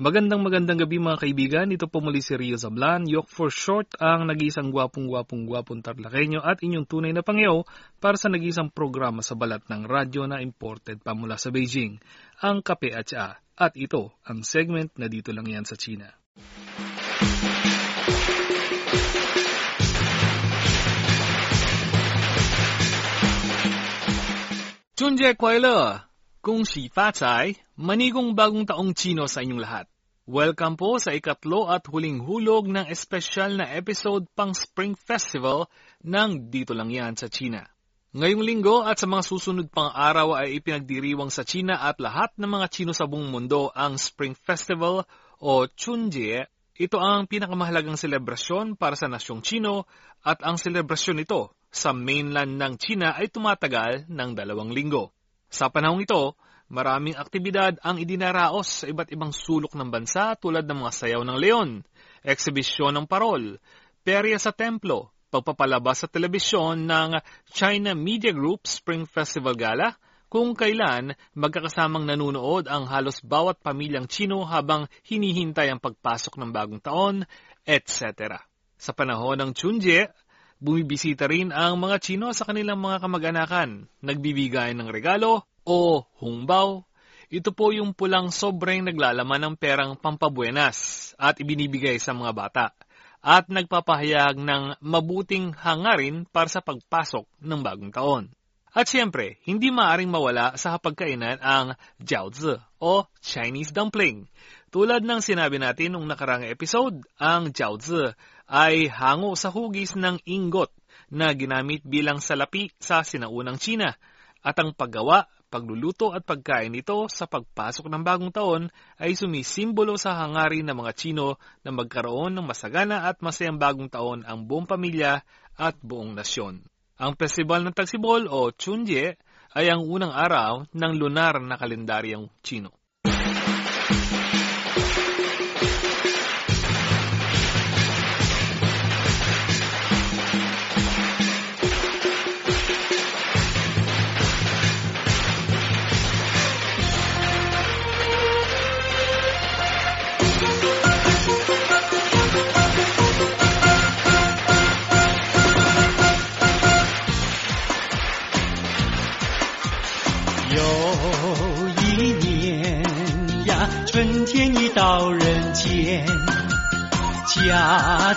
Magandang magandang gabi mga kaibigan. Ito po muli si Rio Zablan, Yok for short, ang nag-iisang gwapong-gwapong gwapong tarlakenyo at inyong tunay na pangyaw para sa nag-iisang programa sa balat ng radyo na imported pa mula sa Beijing, ang Kape at Tsa. At ito ang segment na dito lang yan sa China. Chunje Kuaila! Kung si Fatsai, manigong bagong taong Chino sa inyong lahat. Welcome po sa ikatlo at huling hulog ng espesyal na episode pang Spring Festival ng Dito Lang Yan sa China. Ngayong linggo at sa mga susunod pang araw ay ipinagdiriwang sa China at lahat ng mga Chino sa buong mundo ang Spring Festival o Chunjie. Ito ang pinakamahalagang selebrasyon para sa nasyong Chino at ang selebrasyon ito sa mainland ng China ay tumatagal ng dalawang linggo. Sa panahong ito, maraming aktibidad ang idinaraos sa iba't ibang sulok ng bansa tulad ng mga sayaw ng leon, eksibisyon ng parol, perya sa templo, pagpapalabas sa telebisyon ng China Media Group Spring Festival Gala, kung kailan magkakasamang nanunood ang halos bawat pamilyang Chino habang hinihintay ang pagpasok ng bagong taon, etc. Sa panahon ng Chunje, Bumibisita rin ang mga Chino sa kanilang mga kamag-anakan, nagbibigay ng regalo o hungbaw. Ito po yung pulang sobrang naglalaman ng perang pampabuenas at ibinibigay sa mga bata at nagpapahayag ng mabuting hangarin para sa pagpasok ng bagong taon. At siyempre, hindi maaring mawala sa hapagkainan ang jiaozi o Chinese dumpling. Tulad ng sinabi natin nung nakarang episode, ang jiaozi ay hango sa hugis ng ingot na ginamit bilang salapi sa sinaunang China at ang paggawa, pagluluto at pagkain nito sa pagpasok ng bagong taon ay sumisimbolo sa hangarin ng mga Chino na magkaroon ng masagana at masayang bagong taon ang buong pamilya at buong nasyon. Ang Festival ng Tagsibol o Chunjie ay ang unang araw ng lunar na kalendaryong Chino.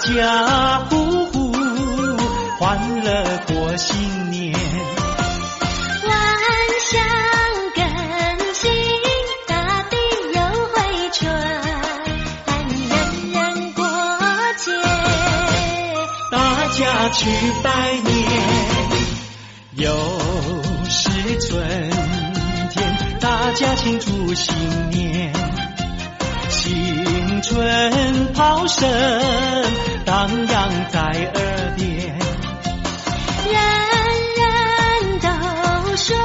家家户户欢乐过新年。万象更新，大地又回春，人人过节，大家去拜年。又是春天，大家庆祝新年。春炮声荡漾在耳边，人人都说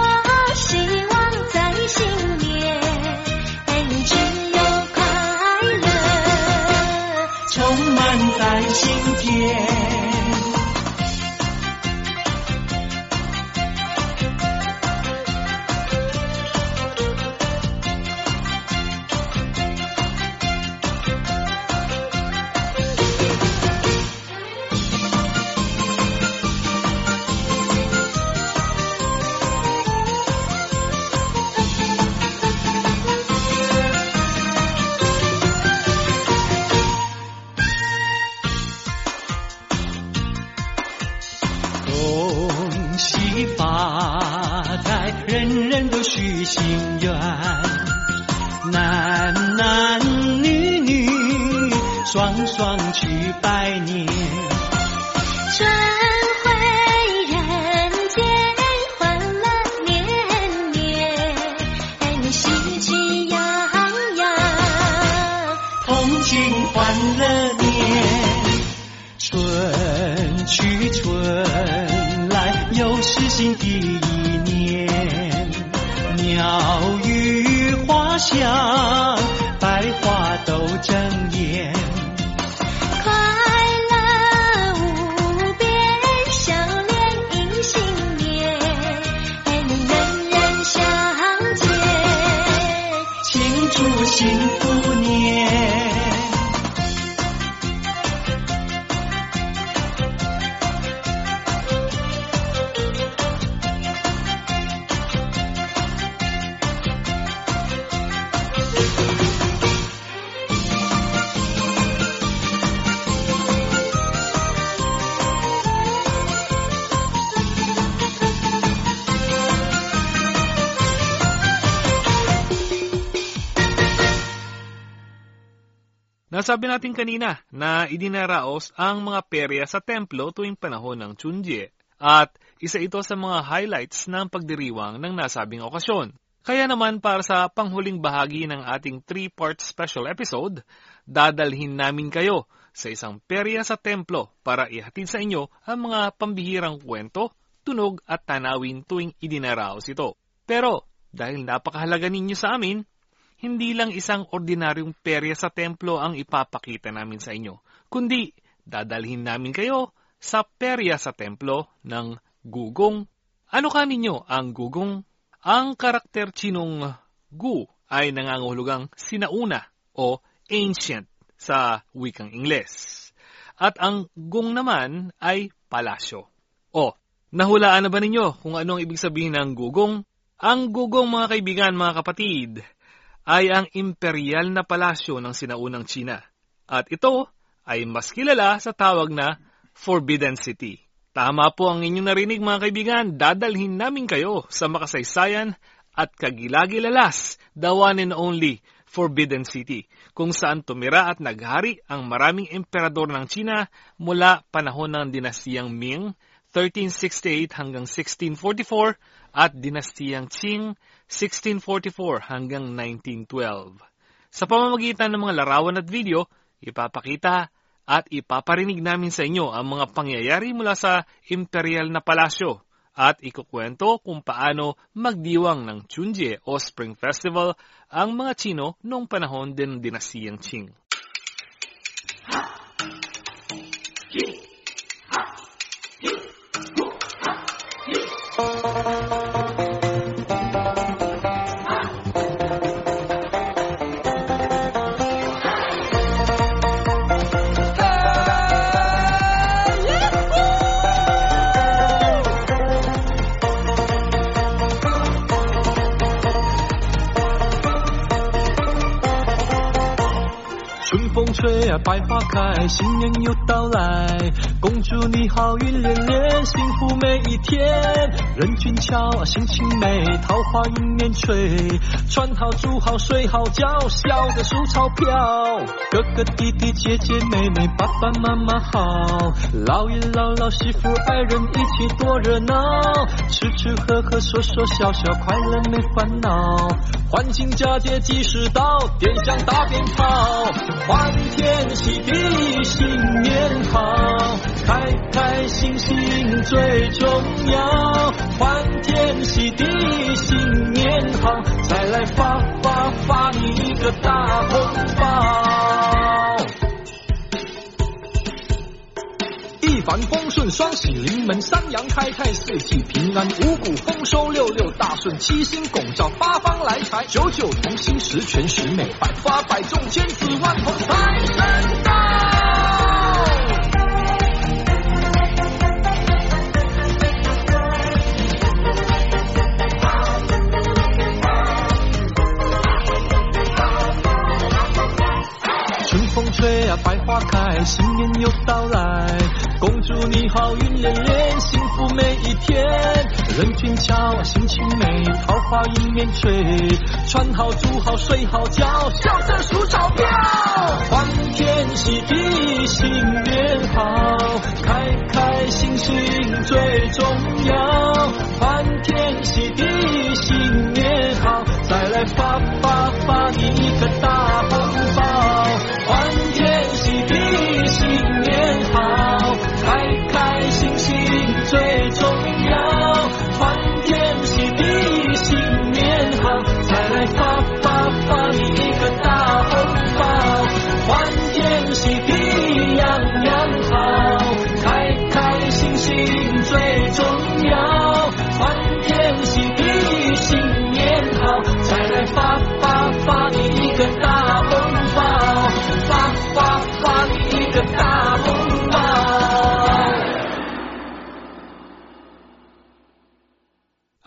希望在新年，只有快乐充满在心。双双去拜年。幸福 Nasabi natin kanina na idinaraos ang mga perya sa templo tuwing panahon ng Chunjie at isa ito sa mga highlights ng pagdiriwang ng nasabing okasyon. Kaya naman para sa panghuling bahagi ng ating three-part special episode, dadalhin namin kayo sa isang perya sa templo para ihatid sa inyo ang mga pambihirang kwento, tunog at tanawin tuwing idinaraos ito. Pero dahil napakahalaga ninyo sa amin, hindi lang isang ordinaryong perya sa templo ang ipapakita namin sa inyo, kundi dadalhin namin kayo sa perya sa templo ng gugong. Ano ka ninyo ang gugong? Ang karakter chinong gu ay nangangahulugang sinauna o ancient sa wikang Ingles. At ang gung naman ay palasyo. O, nahulaan na ba ninyo kung ano ang ibig sabihin ng gugong? Ang gugong mga kaibigan, mga kapatid, ay ang imperial na palasyo ng sinaunang China. At ito ay mas kilala sa tawag na Forbidden City. Tama po ang inyong narinig mga kaibigan, dadalhin namin kayo sa makasaysayan at kagilagilalas, the one and only Forbidden City, kung saan tumira at naghari ang maraming emperador ng China mula panahon ng dinastiyang Ming 1368 hanggang 1644 at dinastiyang Qing 1644 hanggang 1912. Sa pamamagitan ng mga larawan at video, ipapakita at ipaparinig namin sa inyo ang mga pangyayari mula sa imperial na palasyo at ikukwento kung paano magdiwang ng Chunjie o Spring Festival ang mga Chino noong panahon din ng dinastiyang Qing. Thank you. 吹啊，百花开，新年又到来，恭祝你好运连连，幸福每一天。人俊俏啊，心情美，桃花迎面吹，穿好住好睡好觉，笑着数钞票。哥哥弟弟姐姐妹妹，爸爸妈妈好，老爷姥姥媳妇爱人一起多热闹，吃吃喝喝说说笑笑，快乐没烦恼。欢庆佳节几时到，点响大鞭炮，欢天喜地新年好，开开心心最重要，欢天喜地新年好，再来发发发你一个大红包。凡风顺，双喜临门，三阳开泰，四季平安，五谷丰收，六六大顺，七星拱照，八方来财，九九同心，十全十美，百发百中，千子万头，财神到。人俊俏，心情美，桃花迎面吹，穿好住好睡好觉，笑着数钞票，欢天喜地新年好，开开心心最重要，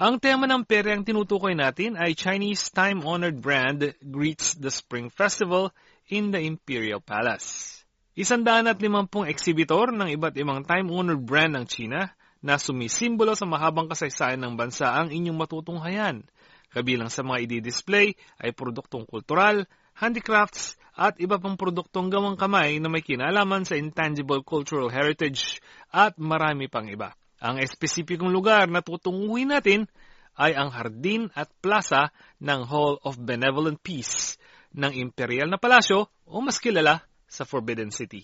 Ang tema ng peryang tinutukoy natin ay Chinese time-honored brand greets the Spring Festival in the Imperial Palace. Isandaan at limampung eksibitor ng iba't ibang time-honored brand ng China na sumisimbolo sa mahabang kasaysayan ng bansa ang inyong matutunghayan. Kabilang sa mga i-display ay produktong kultural, handicrafts, at iba pang produktong gawang kamay na may kinalaman sa intangible cultural heritage at marami pang iba. Ang espesipikong lugar na tutunguhin natin ay ang hardin at plaza ng Hall of Benevolent Peace ng Imperial na Palasyo o mas kilala sa Forbidden City.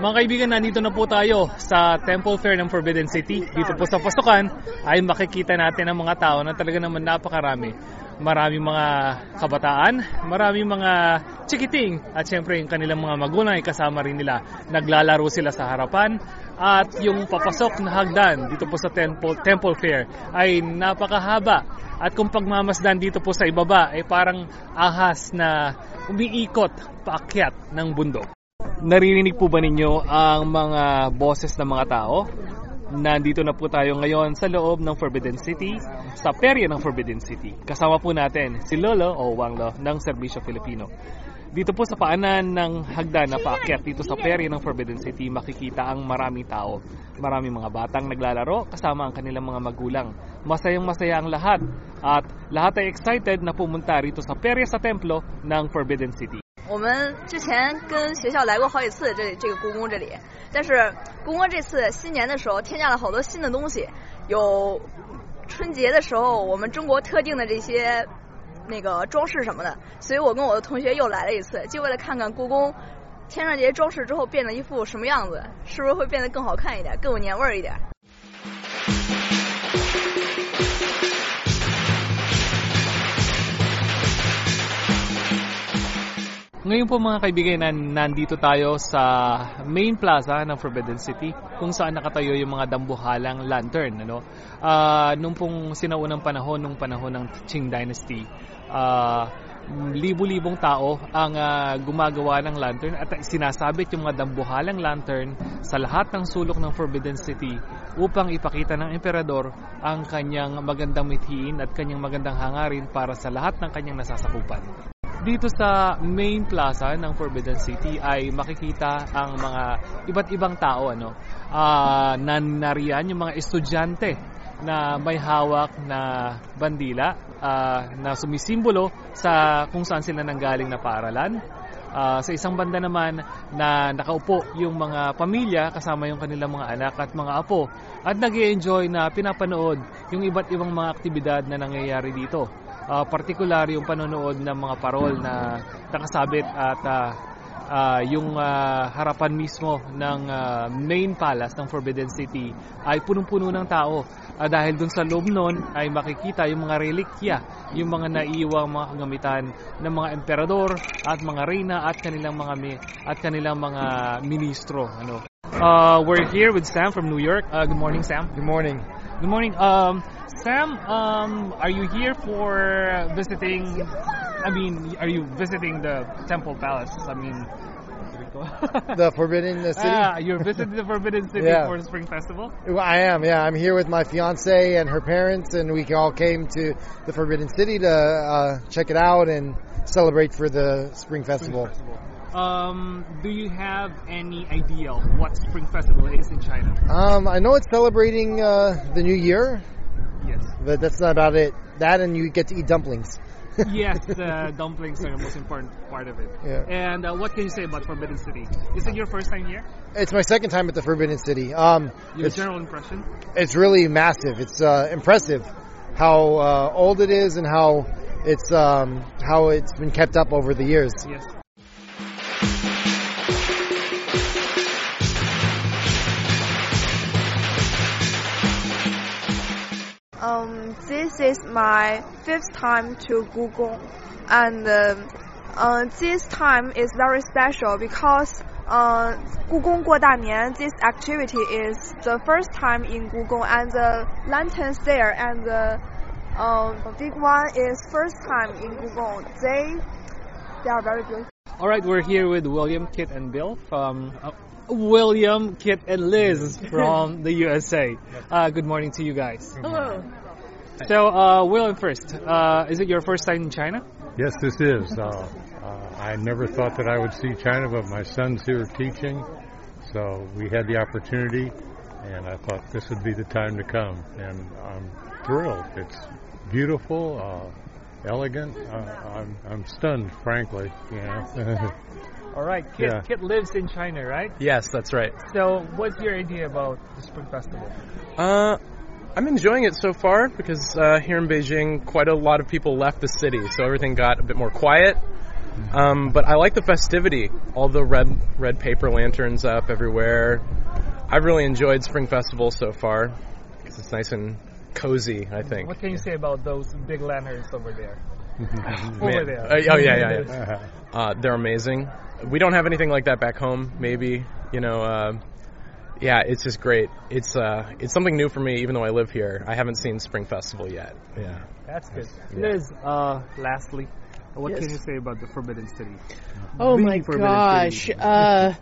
Mga kaibigan, nandito na po tayo sa Temple Fair ng Forbidden City. Dito po sa pasukan ay makikita natin ang mga tao na talaga naman napakarami. Maraming mga kabataan, maraming mga chikiting at syempre yung kanilang mga magulang ay kasama rin nila. Naglalaro sila sa harapan at yung papasok na hagdan dito po sa Temple, Temple Fair ay napakahaba. At kung pagmamasdan dito po sa ibaba ay parang ahas na umiikot paakyat ng bundok. Naririnig po ba ninyo ang mga boses ng mga tao? Nandito na po tayo ngayon sa loob ng Forbidden City, sa perya ng Forbidden City. Kasama po natin si Lolo o Wang Lo ng Serbisyo Filipino. Dito po sa paanan ng hagdan na paakyat dito sa perya ng Forbidden City, makikita ang maraming tao. Maraming mga batang naglalaro kasama ang kanilang mga magulang. Masayang masaya ang lahat at lahat ay excited na pumunta rito sa perya sa templo ng Forbidden City. 我们之前跟学校来过好几次这里这个故宫这里，但是故宫这次新年的时候添加了好多新的东西，有 春节的时候我们中国特定的这些那个装饰什么的，所以我跟我的同学又来了一次，就为了看看故宫天上节装饰之后变了一副什么样子，是不是会变得更好看一点，更有年味儿一点。Ngayon po mga kaibigan, nan- nandito tayo sa main plaza ng Forbidden City kung saan nakatayo yung mga dambuhalang lantern. Ano? Ah, nung pong sinaunang panahon, nung panahon ng Qing Dynasty, ah, libu-libong tao ang ah, gumagawa ng lantern at sinasabit yung mga dambuhalang lantern sa lahat ng sulok ng Forbidden City upang ipakita ng emperador ang kanyang magandang mithiin at kanyang magandang hangarin para sa lahat ng kanyang nasasakupan. Dito sa main plaza ng Forbidden City ay makikita ang mga iba't ibang tao ano. Ah, nan nariyan yung mga estudyante na may hawak na bandila ah, na sumisimbolo sa kung saan sila nanggaling na paaralan. Ah, sa isang banda naman na nakaupo yung mga pamilya kasama yung kanilang mga anak at mga apo at nag enjoy na pinapanood yung iba't ibang mga aktibidad na nangyayari dito. Ah, partikular yung panonood ng mga parol na nakasabit at ah, ah, yung ah, harapan mismo ng ah, main palace ng Forbidden City ay punong-puno ng tao. Ah, dahil dun sa loob nun ay makikita yung mga relikya, yung mga naiiwang mga kagamitan ng mga emperador at mga reyna at kanilang mga mi- at kanilang mga ministro. Ano. Uh, we're here with Sam from New York. Uh, good morning, Sam. Good morning. Good morning. Um, Sam, um, are you here for visiting? I mean, are you visiting the Temple Palace? I mean, The Forbidden City? Ah, you're visiting the Forbidden City Yeah. for the Spring Festival. I am, yeah. I'm here with my fiance and her parents, and we all came to the Forbidden City to uh, check it out and celebrate for the Spring Festival. Um, do you have any idea what Spring Festival is in China? Um, I know it's celebrating uh, the new year, Yes. but that's not about it. That and you get to eat dumplings. yes, the dumplings are the most important part of it. Yeah. And uh, what can you say about Forbidden City? Is it your first time here? It's my second time at the Forbidden City. Um, Your it's, general impression? it's really massive. It's uh, impressive how uh, old it is and how it's um, how it's been kept up over the years. Yes. this is my fifth time to Google, and uh, uh, this time is very special because uh, this activity is the first time in Gugong, and the lanterns there and uh, um, the big one is first time in Gugong. They they are very good. All right, we're here with William, Kit, and Bill from. Uh, William, Kit, and Liz from the USA. Uh, good morning to you guys. Hello. So, uh, William first. Uh, is it your first time in China? Yes, this is. Uh, uh, I never thought that I would see China, but my son's here teaching, so we had the opportunity, and I thought this would be the time to come, and I'm thrilled. It's beautiful, uh, elegant. Uh, I'm, I'm stunned, frankly. Yeah. All right, Kit. Yeah. Kit lives in China, right? Yes, that's right. So, what's your idea about the Spring Festival? Uh, I'm enjoying it so far because uh, here in Beijing, quite a lot of people left the city, so everything got a bit more quiet. Um, but I like the festivity, all the red red paper lanterns up everywhere. I've really enjoyed Spring Festival so far because it's nice and cozy. I think. What can you say about those big lanterns over there? over there. Uh, oh yeah, yeah, yeah. Uh, they're amazing. We don't have anything like that back home. Maybe you know. Uh, yeah, it's just great. It's uh, it's something new for me, even though I live here. I haven't seen Spring Festival yet. Yeah. That's good. Liz, uh, lastly, what Yes. can you say about the Forbidden City? Oh The my gosh. Uh,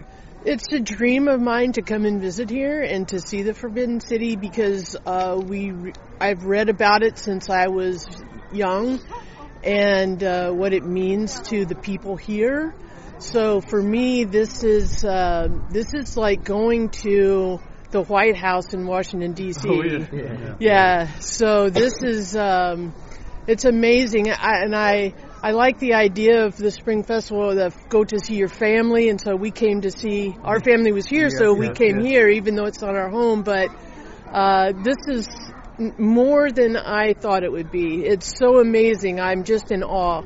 it's a dream of mine to come and visit here and to see the Forbidden City because uh, we re- I've read about it since I was young and uh, what it means to the people here. So for me, this is uh, this is like going to the White House in Washington D.C. Oh, yeah. Yeah, so this is um, it's amazing, I, and I I like the idea of the spring festival. The go to see your family, and so we came to see our family was here, so we came yes. here, even though it's not our home. But uh, this is more than I thought it would be. It's so amazing. I'm just in awe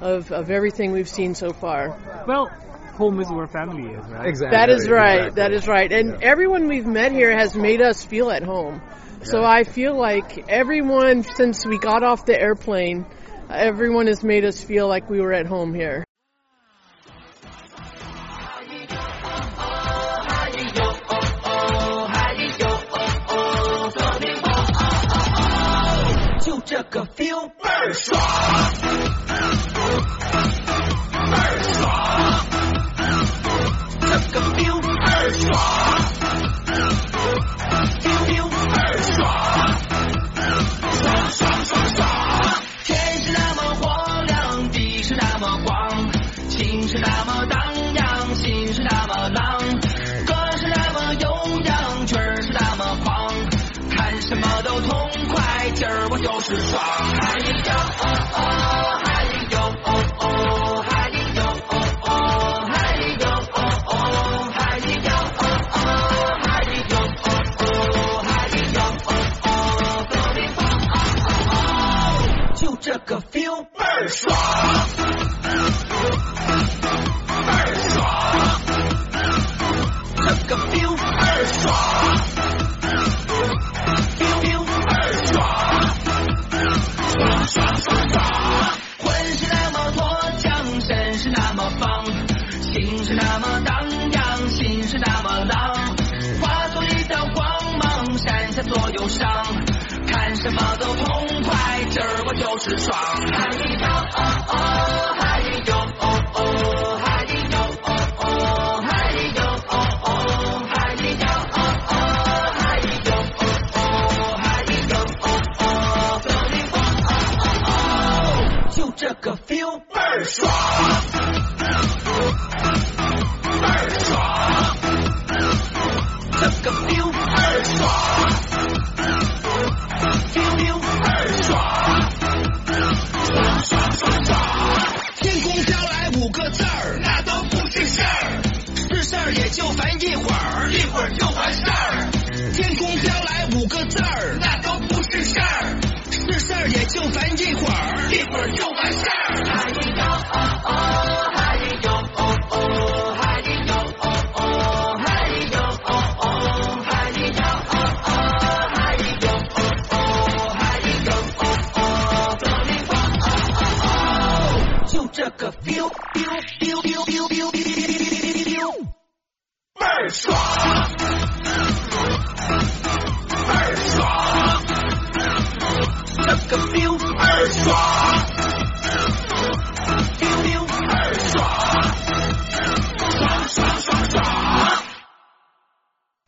of, of everything we've seen so far. Well, home is where family is, right? Exactly. That is right. Exactly. That is right. And yeah. everyone we've met here has made us feel at home. Yeah. So I feel like everyone, since we got off the airplane, everyone has made us feel like we were at home here. Took a few birds. 个 feel 倍儿爽，feel feel 倍儿爽，爽爽爽爽。天是那么火亮，地是那么广，情是那么荡漾，心是那么浪，歌是那么悠扬，曲儿是那么狂，看什么都痛快，今儿我就是爽。嗨哟哦哦，心是那么荡漾，心是那么浪，化作一道光芒，闪下所有伤，看什么都痛快，今儿我就是爽！嗨哟哦哦，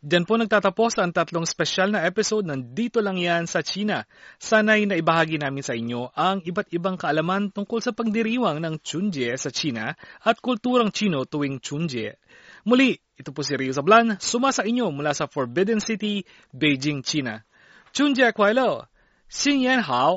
Diyan po nagtatapos ang tatlong special na episode ng Dito Lang Yan sa China. Sana'y naibahagi namin sa inyo ang iba't ibang kaalaman tungkol sa pagdiriwang ng Chunjie sa China at kulturang Chino tuwing Chunjie. Muli, ito po si Rio Zablan, suma sa inyo mula sa Forbidden City, Beijing, China. Chunjie Kuailo! Xinyan Hao!